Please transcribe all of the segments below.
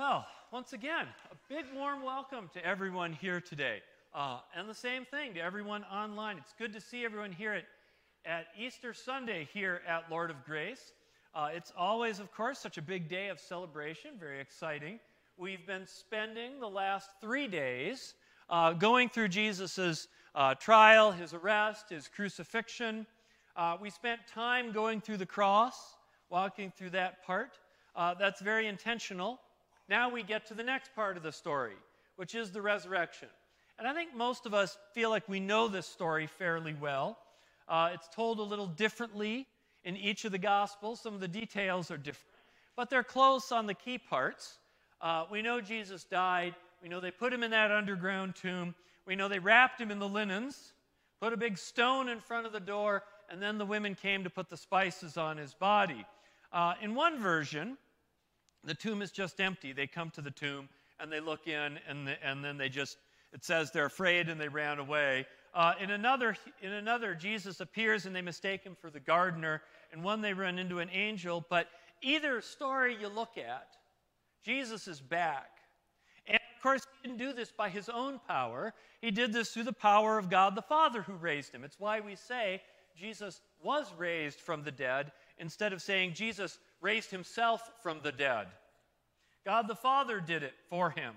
Well, once again, a big warm welcome to everyone here today. Uh, and the same thing to everyone online. It's good to see everyone here at, at Easter Sunday here at Lord of Grace. Uh, it's always, of course, such a big day of celebration, very exciting. We've been spending the last three days uh, going through Jesus' uh, trial, his arrest, his crucifixion. Uh, we spent time going through the cross, walking through that part. Uh, that's very intentional. Now we get to the next part of the story, which is the resurrection. And I think most of us feel like we know this story fairly well. Uh, it's told a little differently in each of the Gospels. Some of the details are different, but they're close on the key parts. Uh, we know Jesus died. We know they put him in that underground tomb. We know they wrapped him in the linens, put a big stone in front of the door, and then the women came to put the spices on his body. Uh, in one version, the tomb is just empty. They come to the tomb and they look in, and, the, and then they just, it says they're afraid and they ran away. Uh, in, another, in another, Jesus appears and they mistake him for the gardener. And one, they run into an angel. But either story you look at, Jesus is back. And of course, he didn't do this by his own power. He did this through the power of God the Father who raised him. It's why we say Jesus was raised from the dead instead of saying Jesus raised himself from the dead. God the Father did it for him.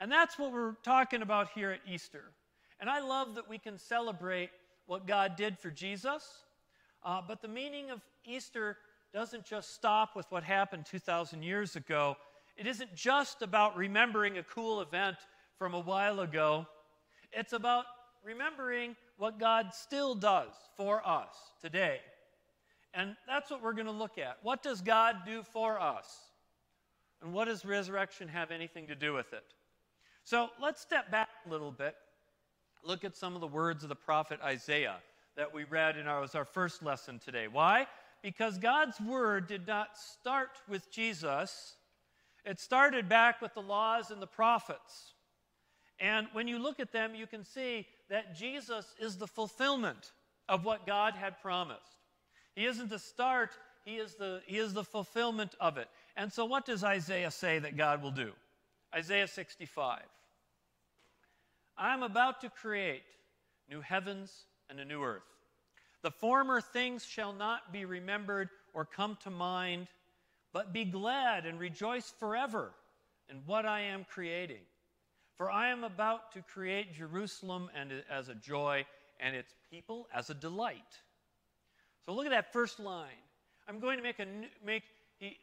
And that's what we're talking about here at Easter. And I love that we can celebrate what God did for Jesus. Uh, but the meaning of Easter doesn't just stop with what happened 2,000 years ago. It isn't just about remembering a cool event from a while ago. It's about remembering what God still does for us today. And that's what we're going to look at. What does God do for us? And what does resurrection have anything to do with it? So let's step back a little bit, look at some of the words of the prophet Isaiah that we read in our, was our first lesson today. Why? Because God's word did not start with Jesus, it started back with the laws and the prophets. And when you look at them, you can see that Jesus is the fulfillment of what God had promised. He isn't the start, he is the, he is the fulfillment of it. And so, what does Isaiah say that God will do? Isaiah 65. I'm about to create new heavens and a new earth. The former things shall not be remembered or come to mind, but be glad and rejoice forever in what I am creating. For I am about to create Jerusalem and as a joy and its people as a delight. So look at that first line. I'm going to make, a new, make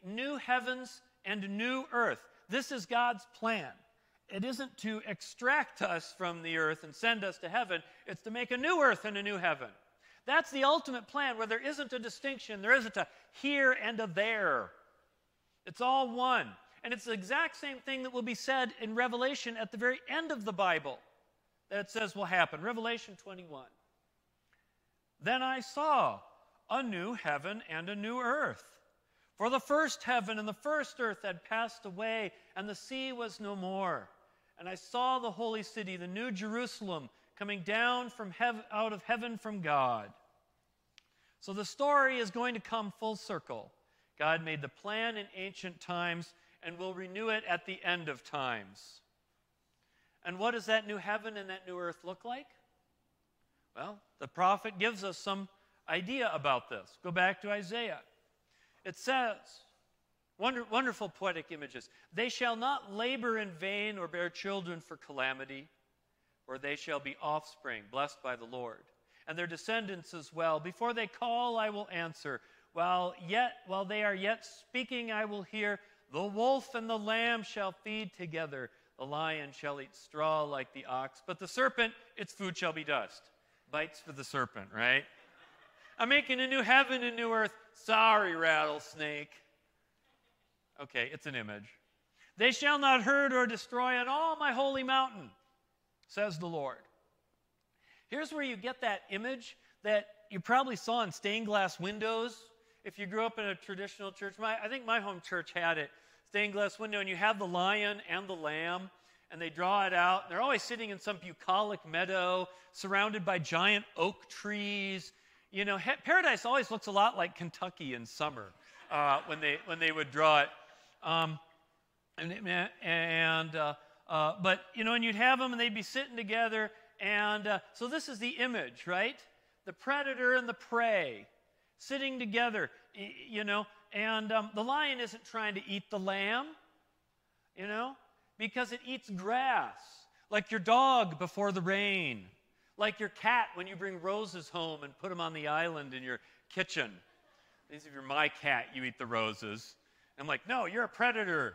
new heavens and new earth. This is God's plan. It isn't to extract us from the earth and send us to heaven, it's to make a new earth and a new heaven. That's the ultimate plan where there isn't a distinction, there isn't a here and a there. It's all one. And it's the exact same thing that will be said in Revelation at the very end of the Bible that it says will happen. Revelation 21. Then I saw a new heaven and a new earth. For the first heaven and the first earth had passed away, and the sea was no more. And I saw the holy city, the new Jerusalem, coming down from heaven, out of heaven from God. So the story is going to come full circle. God made the plan in ancient times and will renew it at the end of times. And what does that new heaven and that new earth look like? Well, the prophet gives us some idea about this. Go back to Isaiah. It says, wonder, wonderful poetic images. They shall not labor in vain or bear children for calamity, or they shall be offspring blessed by the Lord, and their descendants as well. Before they call, I will answer. While yet, while they are yet speaking, I will hear. The wolf and the lamb shall feed together. The lion shall eat straw like the ox, but the serpent, its food shall be dust. Bites for the serpent, right? I'm making a new heaven and new earth. Sorry, rattlesnake. Okay, it's an image. They shall not hurt or destroy on all my holy mountain, says the Lord. Here's where you get that image that you probably saw in stained glass windows. If you grew up in a traditional church, my, I think my home church had it stained glass window, and you have the lion and the lamb, and they draw it out. They're always sitting in some bucolic meadow surrounded by giant oak trees you know, paradise always looks a lot like Kentucky in summer uh, when, they, when they would draw it. Um, And, and uh, uh, but, you know, and you'd have them and they'd be sitting together. And uh, so this is the image, right? The predator and the prey sitting together, you know. And um, the lion isn't trying to eat the lamb, you know, because it eats grass, like your dog before the rain, like your cat when you bring roses home and put them on the island in your kitchen. These, if you're my cat, you eat the roses. I'm like, no, you're a predator.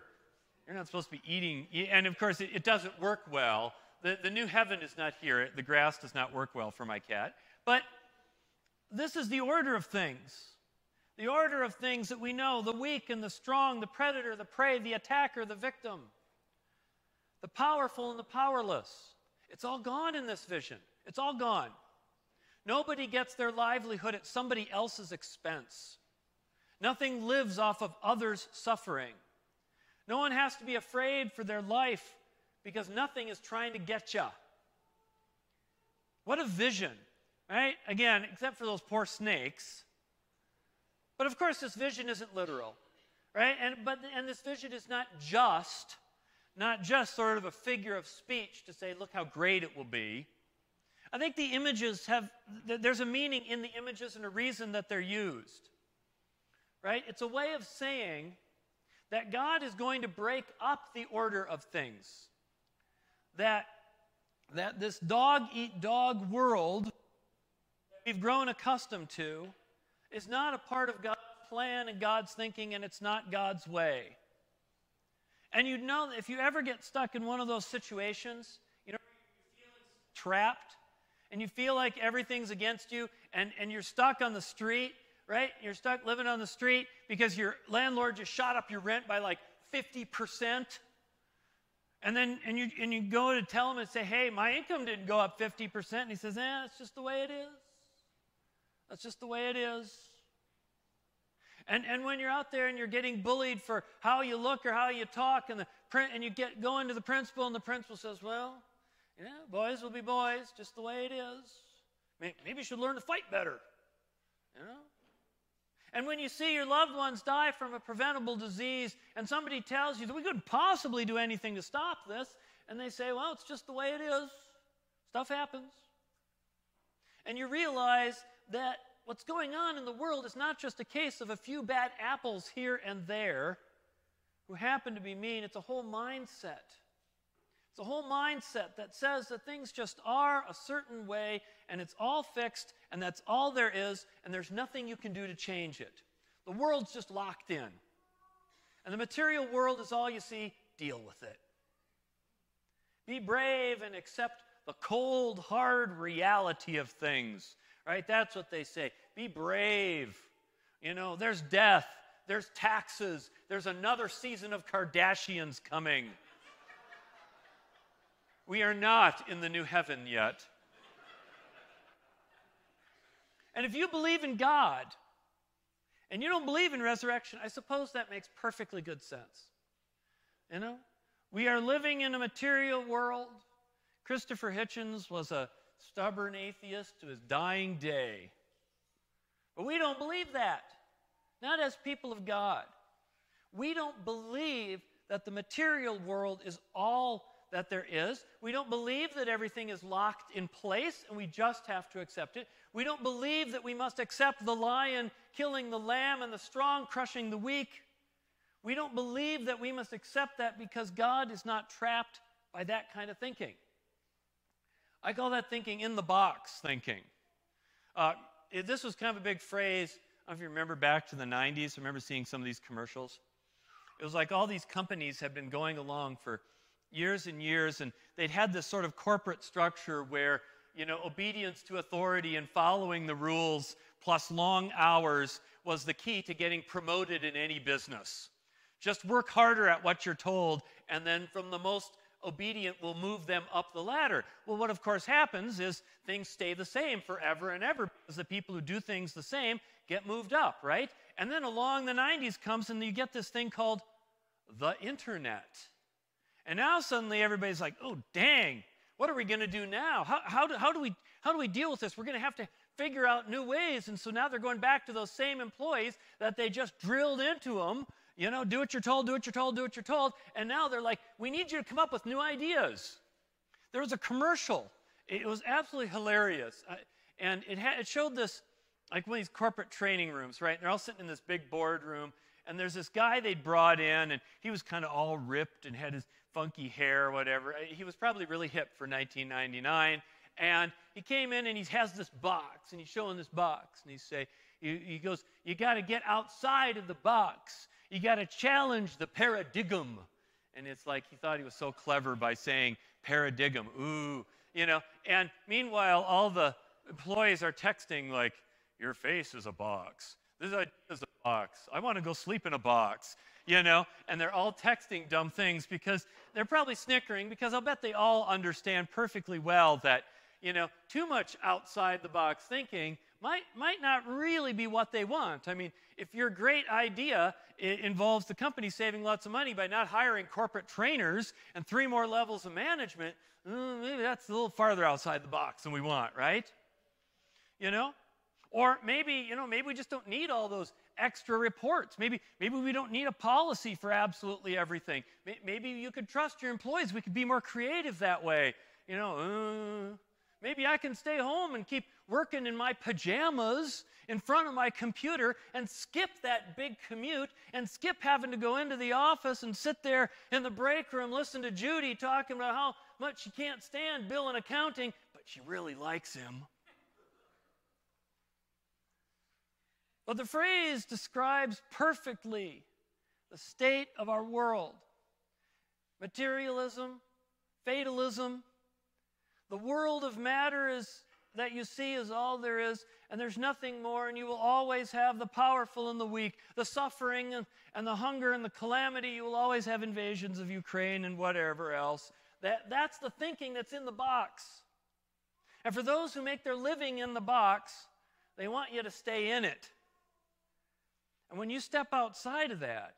You're not supposed to be eating. And of course, it, it doesn't work well. The, the new heaven is not here. The grass does not work well for my cat. But this is the order of things. The order of things that we know the weak and the strong, the predator, the prey, the attacker, the victim, the powerful and the powerless. It's all gone in this vision. It's all gone. Nobody gets their livelihood at somebody else's expense. Nothing lives off of others' suffering. No one has to be afraid for their life because nothing is trying to get you. What a vision, right? Again, except for those poor snakes. But of course, this vision isn't literal, right? And, but, and this vision is not just, not just sort of a figure of speech to say, look how great it will be. I think the images have, there's a meaning in the images and a reason that they're used, right? It's a way of saying that God is going to break up the order of things. That, that this dog eat dog world we've grown accustomed to is not a part of God's plan and God's thinking, and it's not God's way. And you know, if you ever get stuck in one of those situations, you know, trapped, and you feel like everything's against you, and, and you're stuck on the street, right? You're stuck living on the street because your landlord just shot up your rent by like 50%. And then and you, and you go to tell him and say, hey, my income didn't go up 50%. And he says, eh, it's just the way it is. That's just the way it is. And, and when you're out there and you're getting bullied for how you look or how you talk, and, the, and you get going to the principal, and the principal says, well, yeah, boys will be boys, just the way it is. Maybe you should learn to fight better. You know? And when you see your loved ones die from a preventable disease and somebody tells you that we couldn't possibly do anything to stop this, and they say, well, it's just the way it is, stuff happens. And you realize that what's going on in the world is not just a case of a few bad apples here and there who happen to be mean, it's a whole mindset. It's a whole mindset that says that things just are a certain way and it's all fixed and that's all there is and there's nothing you can do to change it. The world's just locked in. And the material world is all you see, deal with it. Be brave and accept the cold, hard reality of things, right? That's what they say. Be brave. You know, there's death, there's taxes, there's another season of Kardashians coming. We are not in the new heaven yet. And if you believe in God and you don't believe in resurrection, I suppose that makes perfectly good sense. You know, we are living in a material world. Christopher Hitchens was a stubborn atheist to his dying day. But we don't believe that, not as people of God. We don't believe that the material world is all that there is. We don't believe that everything is locked in place and we just have to accept it. We don't believe that we must accept the lion killing the lamb and the strong crushing the weak. We don't believe that we must accept that because God is not trapped by that kind of thinking. I call that thinking in the box thinking. Uh, it, this was kind of a big phrase. I don't know if you remember back to the 90s. I remember seeing some of these commercials. It was like all these companies had been going along for years and years, and they'd had this sort of corporate structure where, you know, obedience to authority and following the rules plus long hours was the key to getting promoted in any business. Just work harder at what you're told, and then from the most obedient will move them up the ladder. Well, what of course happens is things stay the same forever and ever because the people who do things the same get moved up, right? And then along the 90s comes and you get this thing called the internet. And now suddenly everybody's like, oh, dang, what are we going to do now? How, how, do, how, do we, how do we deal with this? We're going to have to figure out new ways. And so now they're going back to those same employees that they just drilled into them, You know, do what you're told, do what you're told, do what you're told. And now they're like, we need you to come up with new ideas. There was a commercial. It was absolutely hilarious. and it, had, it showed this, like one of these corporate training rooms, right? And they're all sitting in this big boardroom. And there's this guy they'd brought in, and he was kind of all ripped and had his funky hair whatever. Uh, he was probably really hip for 1999. And he came in and he has this box, and he's showing this box. And he say, he goes, you got to get outside of the box. You got to challenge the paradigm. And it's like he thought he was so clever by saying paradigm. Ooh, you know. And meanwhile, all the employees are texting like, your face is a box. This idea is a box. I want to go sleep in a box you know, and they're all texting dumb things because they're probably snickering because I'll bet they all understand perfectly well that, you know, too much outside the box thinking might, might not really be what they want. I mean, if your great idea involves the company saving lots of money by not hiring corporate trainers and three more levels of management, mm, maybe that's a little farther outside the box than we want, right? You know? Or maybe, you know, maybe we just don't need all those extra reports. Maybe, maybe we don't need a policy for absolutely everything. Maybe you could trust your employees. We could be more creative that way. You know, uh, maybe I can stay home and keep working in my pajamas in front of my computer and skip that big commute and skip having to go into the office and sit there in the break room, listen to Judy talking about how much she can't stand bill and accounting, but she really likes him. But the phrase describes perfectly the state of our world materialism, fatalism. The world of matter is that you see is all there is, and there's nothing more, and you will always have the powerful and the weak, the suffering and, and the hunger and the calamity. You will always have invasions of Ukraine and whatever else. That, that's the thinking that's in the box. And for those who make their living in the box, they want you to stay in it. And when you step outside of that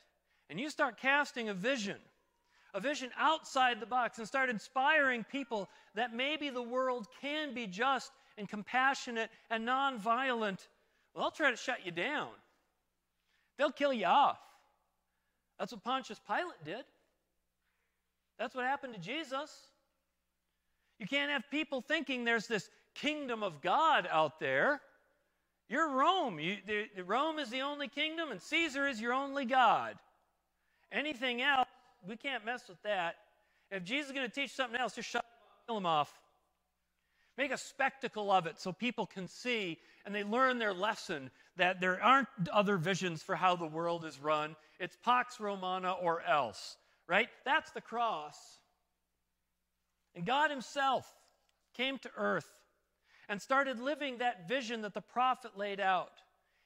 and you start casting a vision, a vision outside the box, and start inspiring people that maybe the world can be just and compassionate and nonviolent, well, they'll try to shut you down. They'll kill you off. That's what Pontius Pilate did. That's what happened to Jesus. You can't have people thinking there's this kingdom of God out there you're Rome. You, the, Rome is the only kingdom, and Caesar is your only God. Anything else, we can't mess with that. If Jesus is going to teach something else, just shut kill him off. Make a spectacle of it so people can see and they learn their lesson that there aren't other visions for how the world is run. It's Pax Romana or else, right? That's the cross. And God Himself came to earth and started living that vision that the prophet laid out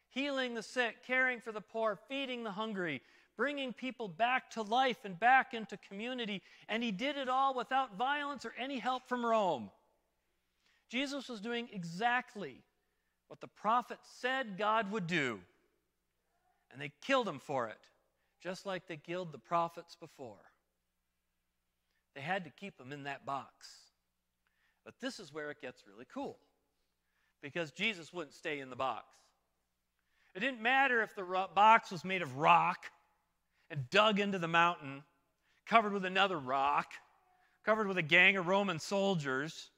healing the sick, caring for the poor, feeding the hungry, bringing people back to life and back into community. And he did it all without violence or any help from Rome. Jesus was doing exactly what the prophet said God would do. And they killed him for it, just like they killed the prophets before. They had to keep him in that box. But this is where it gets really cool because Jesus wouldn't stay in the box. It didn't matter if the box was made of rock and dug into the mountain, covered with another rock, covered with a gang of Roman soldiers.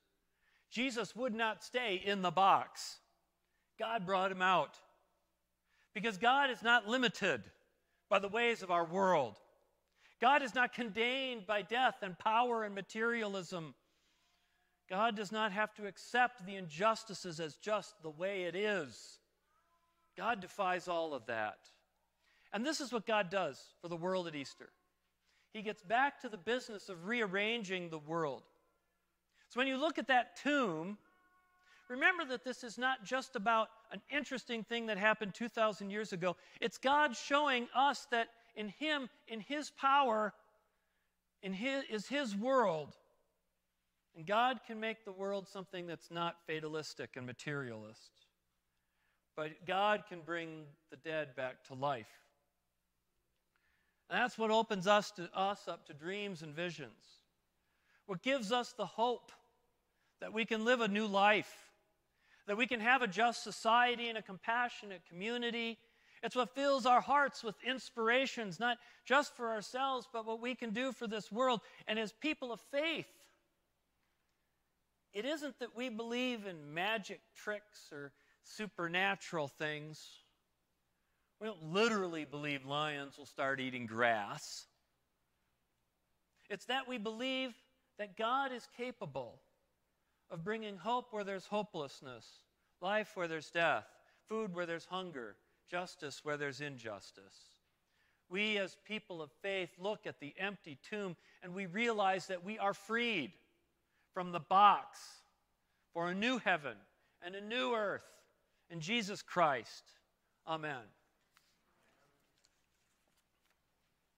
Jesus would not stay in the box. God brought him out. Because God is not limited by the ways of our world. God is not contained by death and power and materialism. God does not have to accept the injustices as just the way it is. God defies all of that. And this is what God does for the world at Easter. He gets back to the business of rearranging the world. So when you look at that tomb, remember that this is not just about an interesting thing that happened 2,000 years ago. It's God showing us that in Him, in His power, in His, is His world. And God can make the world something that's not fatalistic and materialist. But God can bring the dead back to life. And that's what opens us, to, us up to dreams and visions. What gives us the hope that we can live a new life, that we can have a just society and a compassionate community, It's what fills our hearts with inspirations, not just for ourselves, but what we can do for this world. And as people of faith, it isn't that we believe in magic tricks or supernatural things. We don't literally believe lions will start eating grass. It's that we believe that God is capable of bringing hope where there's hopelessness, life where there's death, food where there's hunger, justice where there's injustice. We, as people of faith, look at the empty tomb and we realize that we are freed from the box for a new heaven and a new earth in Jesus Christ. Amen.